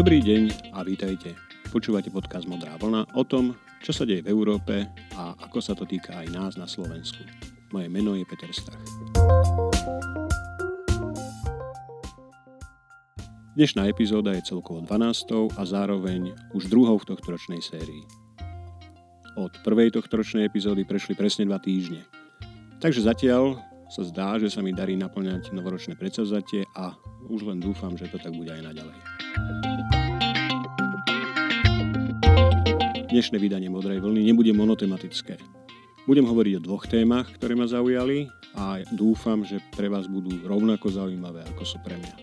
Dobrý deň a vítajte. Počúvate podcast Modrá vlna o tom, čo sa deje v Európe a ako sa to týka aj nás na Slovensku. Moje meno je Peter Stach. Dnešná epizóda je celkovo 12. a zároveň už druhou v tohto ročnej sérii. Od prvej tohto ročnej epizódy prešli presne dva týždne. Takže zatiaľ sa zdá, že sa mi darí naplňať novoročné predsavzatie a už len dúfam, že to tak bude aj naďalej. Dnešné vydanie Modrej vlny nebude monotematické. Budem hovoriť o dvoch témach, ktoré ma zaujali a dúfam, že pre vás budú rovnako zaujímavé, ako sú pre mňa.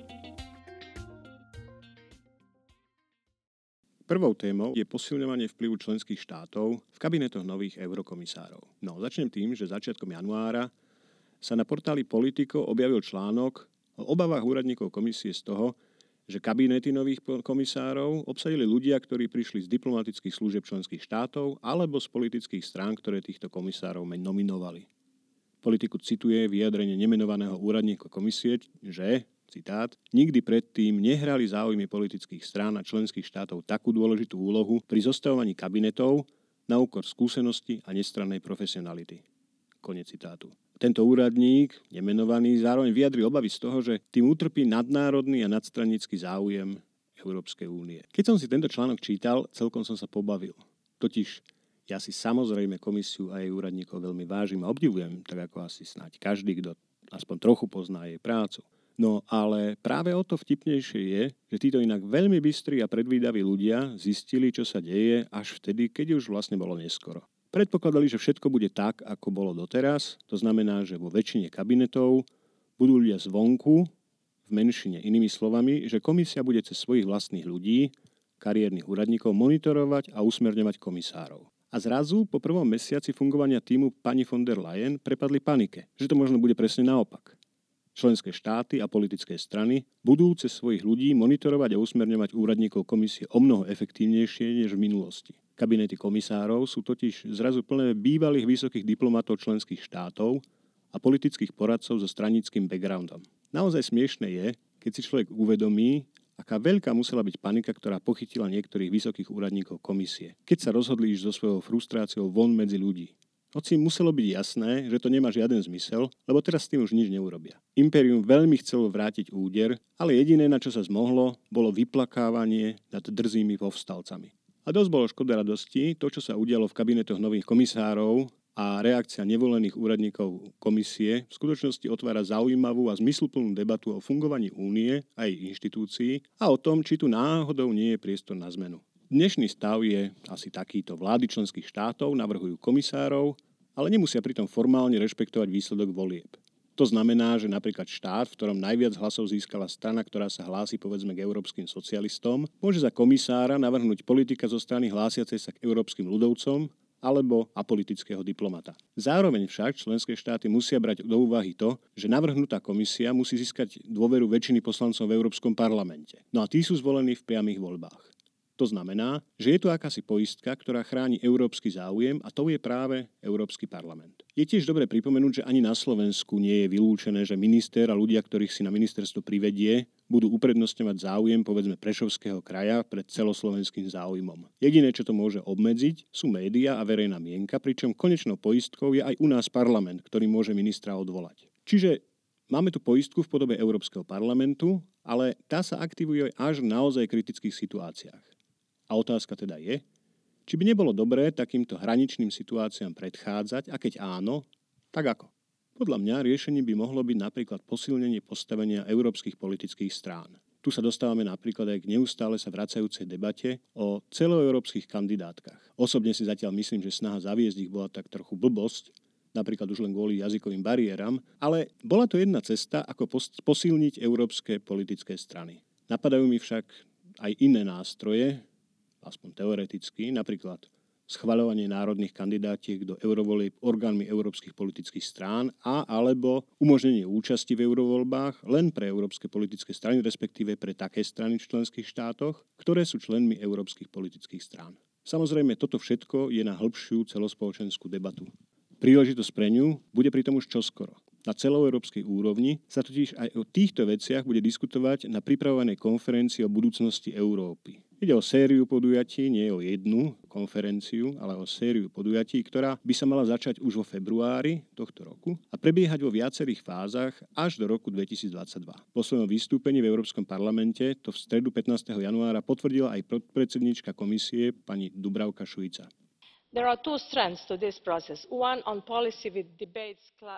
Prvou témou je posilňovanie vplyvu členských štátov v kabinetoch nových eurokomisárov. No, začnem tým, že začiatkom januára sa na portáli Politico objavil článok o obavách úradníkov komisie z toho, že kabinety nových komisárov obsadili ľudia, ktorí prišli z diplomatických služieb členských štátov alebo z politických strán, ktoré týchto komisárov nominovali. Politiku cituje vyjadrenie nemenovaného úradníka komisie, že, citát, nikdy predtým nehrali záujmy politických strán a členských štátov takú dôležitú úlohu pri zostavovaní kabinetov na úkor skúsenosti a nestrannej profesionality. Konec citátu. Tento úradník, nemenovaný, zároveň vyjadri obavy z toho, že tým utrpí nadnárodný a nadstranický záujem Európskej únie. Keď som si tento článok čítal, celkom som sa pobavil. Totiž ja si samozrejme komisiu a jej úradníkov veľmi vážim a obdivujem, tak ako asi snáď každý, kto aspoň trochu pozná jej prácu. No ale práve o to vtipnejšie je, že títo inak veľmi bystrí a predvídaví ľudia zistili, čo sa deje až vtedy, keď už vlastne bolo neskoro. Predpokladali, že všetko bude tak, ako bolo doteraz. To znamená, že vo väčšine kabinetov budú ľudia zvonku, v menšine inými slovami, že komisia bude cez svojich vlastných ľudí, kariérnych úradníkov, monitorovať a usmerňovať komisárov. A zrazu po prvom mesiaci fungovania týmu pani von der Leyen prepadli panike, že to možno bude presne naopak. Členské štáty a politické strany budú cez svojich ľudí monitorovať a usmerňovať úradníkov komisie o mnoho efektívnejšie než v minulosti. Kabinety komisárov sú totiž zrazu plné bývalých vysokých diplomatov členských štátov a politických poradcov so stranickým backgroundom. Naozaj smiešne je, keď si človek uvedomí, aká veľká musela byť panika, ktorá pochytila niektorých vysokých úradníkov komisie, keď sa rozhodli ísť so svojou frustráciou von medzi ľudí. Hoci muselo byť jasné, že to nemá žiaden zmysel, lebo teraz s tým už nič neurobia. Imperium veľmi chcelo vrátiť úder, ale jediné, na čo sa zmohlo, bolo vyplakávanie nad drzými povstalcami. A dosť bolo škoda radosti to, čo sa udialo v kabinetoch nových komisárov a reakcia nevolených úradníkov komisie v skutočnosti otvára zaujímavú a zmysluplnú debatu o fungovaní únie a jej inštitúcií a o tom, či tu náhodou nie je priestor na zmenu. Dnešný stav je asi takýto. Vlády členských štátov navrhujú komisárov, ale nemusia pritom formálne rešpektovať výsledok volieb. To znamená, že napríklad štát, v ktorom najviac hlasov získala strana, ktorá sa hlási povedzme k európskym socialistom, môže za komisára navrhnúť politika zo strany hlásiacej sa k európskym ľudovcom alebo apolitického diplomata. Zároveň však členské štáty musia brať do úvahy to, že navrhnutá komisia musí získať dôveru väčšiny poslancov v Európskom parlamente. No a tí sú zvolení v priamých voľbách. To znamená, že je tu akási poistka, ktorá chráni európsky záujem a to je práve Európsky parlament. Je tiež dobre pripomenúť, že ani na Slovensku nie je vylúčené, že minister a ľudia, ktorých si na ministerstvo privedie, budú uprednostňovať záujem povedzme Prešovského kraja pred celoslovenským záujmom. Jediné, čo to môže obmedziť, sú médiá a verejná mienka, pričom konečnou poistkou je aj u nás parlament, ktorý môže ministra odvolať. Čiže Máme tu poistku v podobe Európskeho parlamentu, ale tá sa aktivuje až v naozaj kritických situáciách. A otázka teda je, či by nebolo dobré takýmto hraničným situáciám predchádzať a keď áno, tak ako? Podľa mňa riešením by mohlo byť napríklad posilnenie postavenia európskych politických strán. Tu sa dostávame napríklad aj k neustále sa vracajúcej debate o celoeurópskych kandidátkach. Osobne si zatiaľ myslím, že snaha zaviesť ich bola tak trochu blbosť, napríklad už len kvôli jazykovým bariéram, ale bola to jedna cesta, ako posilniť európske politické strany. Napadajú mi však aj iné nástroje, aspoň teoreticky, napríklad schvaľovanie národných kandidátiek do eurovolieb orgánmi európskych politických strán a alebo umožnenie účasti v eurovoľbách len pre európske politické strany, respektíve pre také strany v členských štátoch, ktoré sú členmi európskych politických strán. Samozrejme, toto všetko je na hĺbšiu celospoločenskú debatu. Príležitosť pre ňu bude pritom už čoskoro. Na celoeurópskej úrovni sa totiž aj o týchto veciach bude diskutovať na pripravovanej konferencii o budúcnosti Európy. Ide o sériu podujatí, nie o jednu konferenciu, ale o sériu podujatí, ktorá by sa mala začať už vo februári tohto roku a prebiehať vo viacerých fázach až do roku 2022. Po svojom vystúpení v Európskom parlamente to v stredu 15. januára potvrdila aj predsednička komisie pani Dubravka Šujica.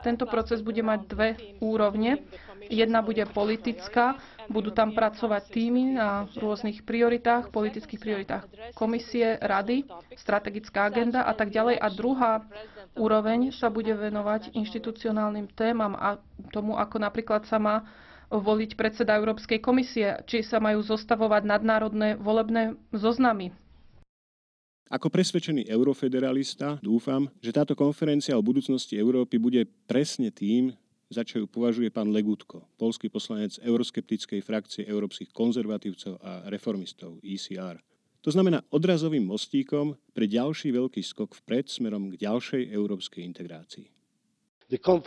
Tento proces bude mať dve úrovne. Jedna bude politická, budú tam pracovať týmy na rôznych prioritách, politických prioritách komisie, rady, strategická agenda a tak ďalej. A druhá úroveň sa bude venovať inštitucionálnym témam a tomu, ako napríklad sa má voliť predseda Európskej komisie, či sa majú zostavovať nadnárodné volebné zoznamy ako presvedčený eurofederalista dúfam, že táto konferencia o budúcnosti Európy bude presne tým, za čo ju považuje pán Legutko, polský poslanec euroskeptickej frakcie európskych konzervatívcov a reformistov ECR. To znamená odrazovým mostíkom pre ďalší veľký skok vpred smerom k ďalšej európskej integrácii. Táto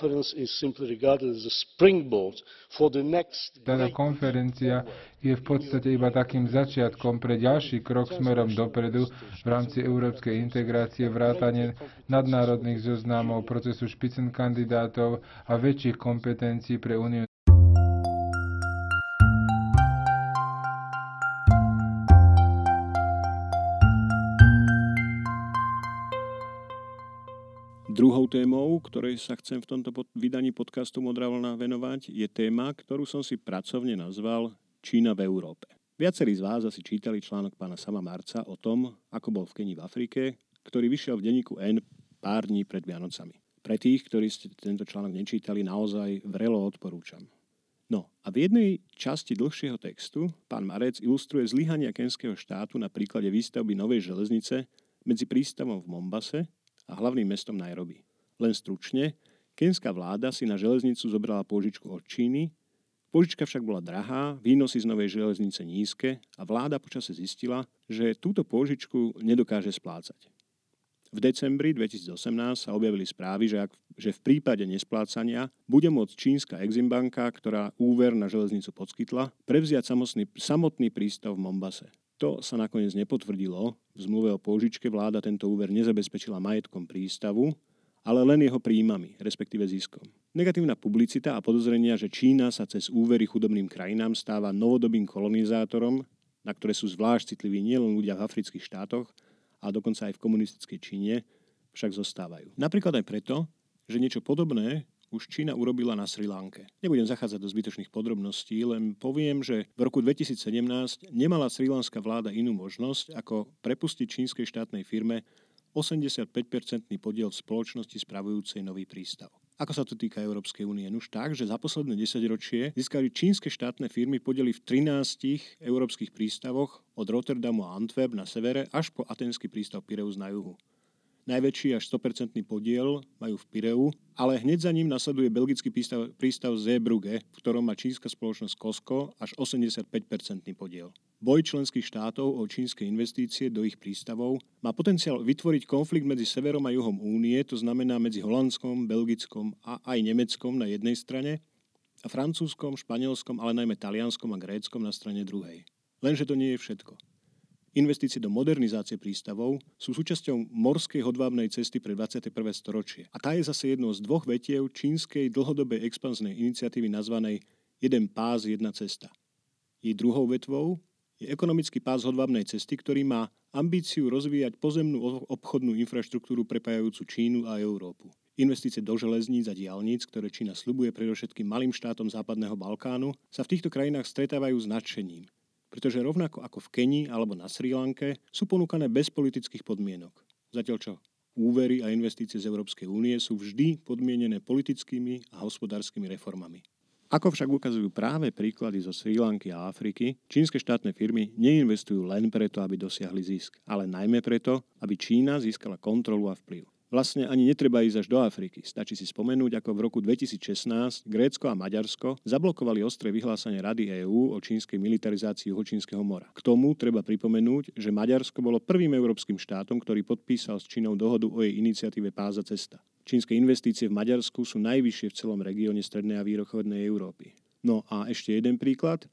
konferencia je v podstate iba takým začiatkom pre ďalší krok smerom dopredu v rámci európskej integrácie, vrátane nadnárodných zoznamov, procesu špicen kandidátov a väčších kompetencií pre Úniu. Druhou témou, ktorej sa chcem v tomto vydaní podcastu Modrá vlna venovať, je téma, ktorú som si pracovne nazval Čína v Európe. Viacerí z vás asi čítali článok pána Sama Marca o tom, ako bol v Keni v Afrike, ktorý vyšiel v denníku N pár dní pred Vianocami. Pre tých, ktorí ste tento článok nečítali, naozaj vrelo odporúčam. No a v jednej časti dlhšieho textu pán Marec ilustruje zlyhania kenského štátu na príklade výstavby novej železnice medzi prístavom v Mombase a hlavným mestom Nairobi. Len stručne, kenská vláda si na železnicu zobrala pôžičku od Číny, Požička však bola drahá, výnosy z novej železnice nízke a vláda počase zistila, že túto pôžičku nedokáže splácať. V decembri 2018 sa objavili správy, že, ak, že v prípade nesplácania bude môcť čínska Eximbanka, ktorá úver na železnicu podskytla, prevziať samotný, samotný prístav v Mombase. To sa nakoniec nepotvrdilo. V zmluve o pôžičke vláda tento úver nezabezpečila majetkom prístavu, ale len jeho príjmami, respektíve ziskom. Negatívna publicita a podozrenia, že Čína sa cez úvery chudobným krajinám stáva novodobým kolonizátorom, na ktoré sú zvlášť citliví nielen ľudia v afrických štátoch, a dokonca aj v komunistickej Číne, však zostávajú. Napríklad aj preto, že niečo podobné už Čína urobila na Sri Lanke. Nebudem zachádzať do zbytočných podrobností, len poviem, že v roku 2017 nemala srilanská vláda inú možnosť, ako prepustiť čínskej štátnej firme 85-percentný podiel v spoločnosti spravujúcej nový prístav. Ako sa to týka Európskej únie? Už tak, že za posledné 10 ročie získali čínske štátne firmy podeli v 13 európskych prístavoch od Rotterdamu a Antwerp na severe až po atenský prístav Pireus na juhu. Najväčší až 100% podiel majú v Pireu, ale hneď za ním nasleduje belgický prístav, prístav Zeebrugge, v ktorom má čínska spoločnosť Costco až 85% podiel. Boj členských štátov o čínske investície do ich prístavov má potenciál vytvoriť konflikt medzi severom a juhom únie, to znamená medzi Holandskom, Belgickom a aj Nemeckom na jednej strane a francúzskom, španielskom, ale najmä talianskom a gréckom na strane druhej. Lenže to nie je všetko. Investície do modernizácie prístavov sú súčasťou morskej hodvábnej cesty pre 21. storočie. A tá je zase jednou z dvoch vetiev čínskej dlhodobej expanznej iniciatívy nazvanej Jeden pás, jedna cesta. Jej druhou vetvou je ekonomický pás hodvábnej cesty, ktorý má ambíciu rozvíjať pozemnú obchodnú infraštruktúru prepájajúcu Čínu a Európu. Investície do železníc a diálnic, ktoré Čína slubuje predovšetkým malým štátom západného Balkánu, sa v týchto krajinách stretávajú s nadšením pretože rovnako ako v Kenii alebo na Sri Lanke sú ponúkané bez politických podmienok. Zatiaľ čo úvery a investície z Európskej únie sú vždy podmienené politickými a hospodárskymi reformami. Ako však ukazujú práve príklady zo Sri Lanky a Afriky, čínske štátne firmy neinvestujú len preto, aby dosiahli zisk, ale najmä preto, aby Čína získala kontrolu a vplyv. Vlastne ani netreba ísť až do Afriky. Stačí si spomenúť, ako v roku 2016 Grécko a Maďarsko zablokovali ostré vyhlásenie Rady EÚ o čínskej militarizácii Juhočínskeho mora. K tomu treba pripomenúť, že Maďarsko bolo prvým európskym štátom, ktorý podpísal s Čínou dohodu o jej iniciatíve Páza cesta. Čínske investície v Maďarsku sú najvyššie v celom regióne strednej a východnej Európy. No a ešte jeden príklad.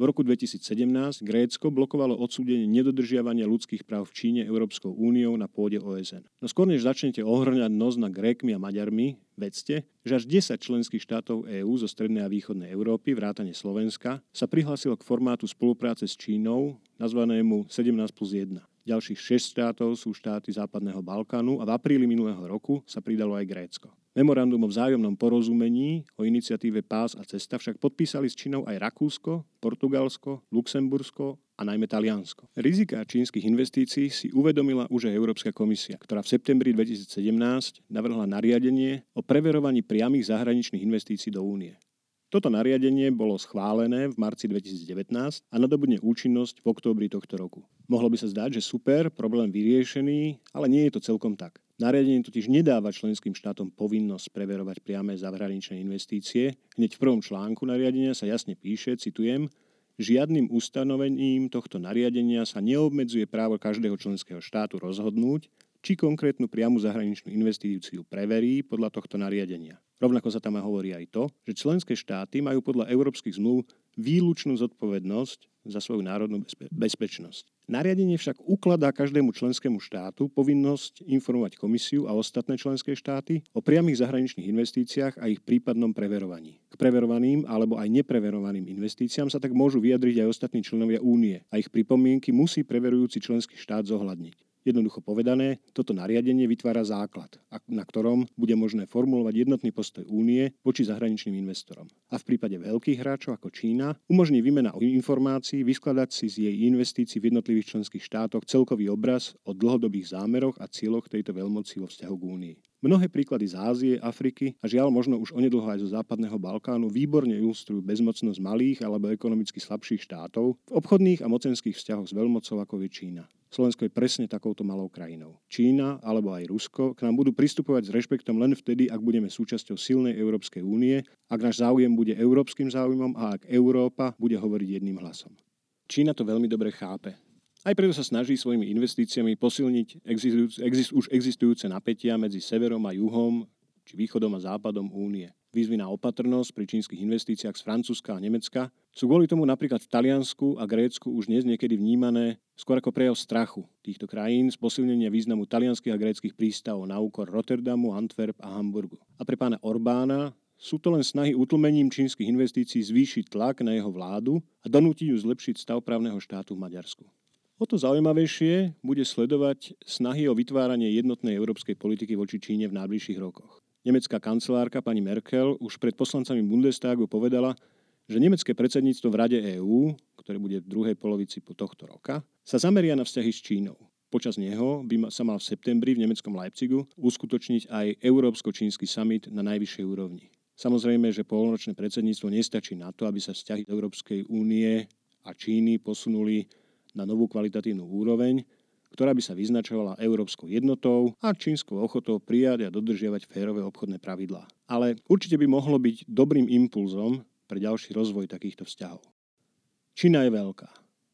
V roku 2017 Grécko blokovalo odsúdenie nedodržiavania ľudských práv v Číne Európskou úniou na pôde OSN. No skôr než začnete ohrňať nos na Grékmi a Maďarmi, vedzte, že až 10 členských štátov EÚ zo strednej a východnej Európy, vrátane Slovenska, sa prihlásilo k formátu spolupráce s Čínou, nazvanému 17 plus 1. Ďalších 6 štátov sú štáty Západného Balkánu a v apríli minulého roku sa pridalo aj Grécko. Memorandum o vzájomnom porozumení o iniciatíve Pás a cesta však podpísali s Čínou aj Rakúsko, Portugalsko, Luxembursko a najmä Taliansko. Rizika čínskych investícií si uvedomila už aj Európska komisia, ktorá v septembri 2017 navrhla nariadenie o preverovaní priamých zahraničných investícií do únie. Toto nariadenie bolo schválené v marci 2019 a nadobudne účinnosť v októbri tohto roku. Mohlo by sa zdať, že super, problém vyriešený, ale nie je to celkom tak. Nariadenie totiž nedáva členským štátom povinnosť preverovať priame zahraničné investície. Hneď v prvom článku nariadenia sa jasne píše, citujem, Žiadnym ustanovením tohto nariadenia sa neobmedzuje právo každého členského štátu rozhodnúť, či konkrétnu priamu zahraničnú investíciu preverí podľa tohto nariadenia. Rovnako sa tam hovorí aj to, že členské štáty majú podľa európskych zmluv výlučnú zodpovednosť za svoju národnú bezpe- bezpečnosť. Nariadenie však ukladá každému členskému štátu povinnosť informovať komisiu a ostatné členské štáty o priamých zahraničných investíciách a ich prípadnom preverovaní. K preverovaným alebo aj nepreverovaným investíciám sa tak môžu vyjadriť aj ostatní členovia únie a ich pripomienky musí preverujúci členský štát zohľadniť. Jednoducho povedané, toto nariadenie vytvára základ, na ktorom bude možné formulovať jednotný postoj únie voči zahraničným investorom. A v prípade veľkých hráčov ako Čína umožní výmena informácií vyskladať si z jej investícií v jednotlivých členských štátoch celkový obraz o dlhodobých zámeroch a cieľoch tejto veľmoci vo vzťahu k únii. Mnohé príklady z Ázie, Afriky a žiaľ možno už onedlho aj zo západného Balkánu výborne ilustrujú bezmocnosť malých alebo ekonomicky slabších štátov v obchodných a mocenských vzťahoch s veľmocou ako je Čína. Slovensko je presne takouto malou krajinou. Čína alebo aj Rusko k nám budú pristupovať s rešpektom len vtedy, ak budeme súčasťou silnej Európskej únie, ak náš záujem bude európskym záujmom a ak Európa bude hovoriť jedným hlasom. Čína to veľmi dobre chápe. Aj preto sa snaží svojimi investíciami posilniť exist, už existujúce napätia medzi severom a juhom, či východom a západom únie. Výzvy na opatrnosť pri čínskych investíciách z Francúzska a Nemecka sú kvôli tomu napríklad v Taliansku a Grécku už dnes niekedy vnímané skôr ako prejav strachu týchto krajín z posilnenia významu talianských a gréckých prístavov na úkor Rotterdamu, Antwerp a Hamburgu. A pre pána Orbána sú to len snahy utlmením čínskych investícií zvýšiť tlak na jeho vládu a donútiť ju zlepšiť stav právneho štátu v Maďarsku. O to zaujímavejšie bude sledovať snahy o vytváranie jednotnej európskej politiky voči Číne v najbližších rokoch. Nemecká kancelárka pani Merkel už pred poslancami Bundestagu povedala, že nemecké predsedníctvo v Rade EÚ, ktoré bude v druhej polovici po tohto roka, sa zameria na vzťahy s Čínou. Počas neho by sa mal v septembri v nemeckom Leipzigu uskutočniť aj Európsko-čínsky summit na najvyššej úrovni. Samozrejme, že polnočné predsedníctvo nestačí na to, aby sa vzťahy Európskej únie a Číny posunuli na novú kvalitatívnu úroveň, ktorá by sa vyznačovala európskou jednotou a čínskou ochotou prijať a dodržiavať férové obchodné pravidlá. Ale určite by mohlo byť dobrým impulzom pre ďalší rozvoj takýchto vzťahov. Čína je veľká.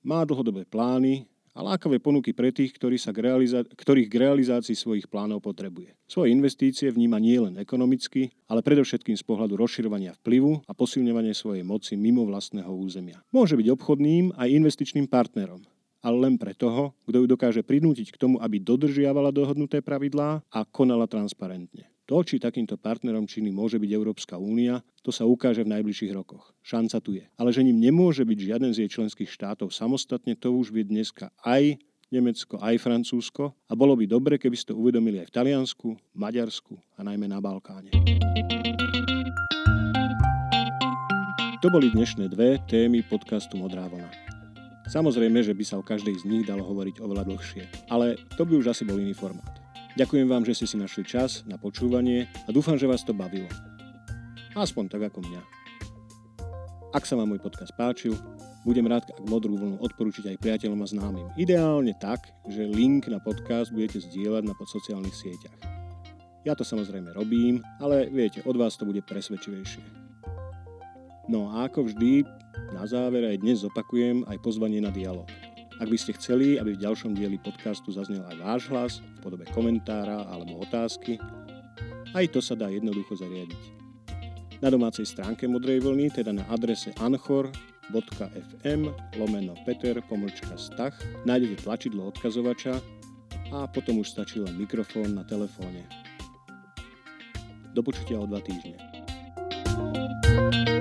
Má dlhodobé plány a lákavé ponuky pre tých, ktorí sa k realiza- ktorých k realizácii svojich plánov potrebuje. Svoje investície vníma nielen ekonomicky, ale predovšetkým z pohľadu rozširovania vplyvu a posilňovania svojej moci mimo vlastného územia. Môže byť obchodným aj investičným partnerom, ale len pre toho, kto ju dokáže prinútiť k tomu, aby dodržiavala dohodnuté pravidlá a konala transparentne. To, či takýmto partnerom Číny môže byť Európska únia, to sa ukáže v najbližších rokoch. Šanca tu je. Ale že ním nemôže byť žiaden z jej členských štátov samostatne, to už vie dneska aj Nemecko, aj Francúzsko a bolo by dobre, keby ste uvedomili aj v Taliansku, Maďarsku a najmä na Balkáne. To boli dnešné dve témy podcastu Modrá vlna. Samozrejme, že by sa o každej z nich dalo hovoriť oveľa dlhšie, ale to by už asi bol iný formát. Ďakujem vám, že ste si našli čas na počúvanie a dúfam, že vás to bavilo. Aspoň tak ako mňa. Ak sa vám môj podcast páčil, budem rád, ak modrú vlnu odporúčiť aj priateľom a známym. Ideálne tak, že link na podcast budete zdieľať na sociálnych sieťach. Ja to samozrejme robím, ale viete, od vás to bude presvedčivejšie. No a ako vždy, na záver aj dnes zopakujem aj pozvanie na dialog. Ak by ste chceli, aby v ďalšom dieli podcastu zaznel aj váš hlas v podobe komentára alebo otázky, Aj to sa dá jednoducho zariadiť. Na domácej stránke Modrej vlny, teda na adrese anchor.fm lomeno Peter pomlčka stach, nájdete tlačidlo odkazovača a potom už stačí len mikrofón na telefóne. Do počutia o dva týždne. thank you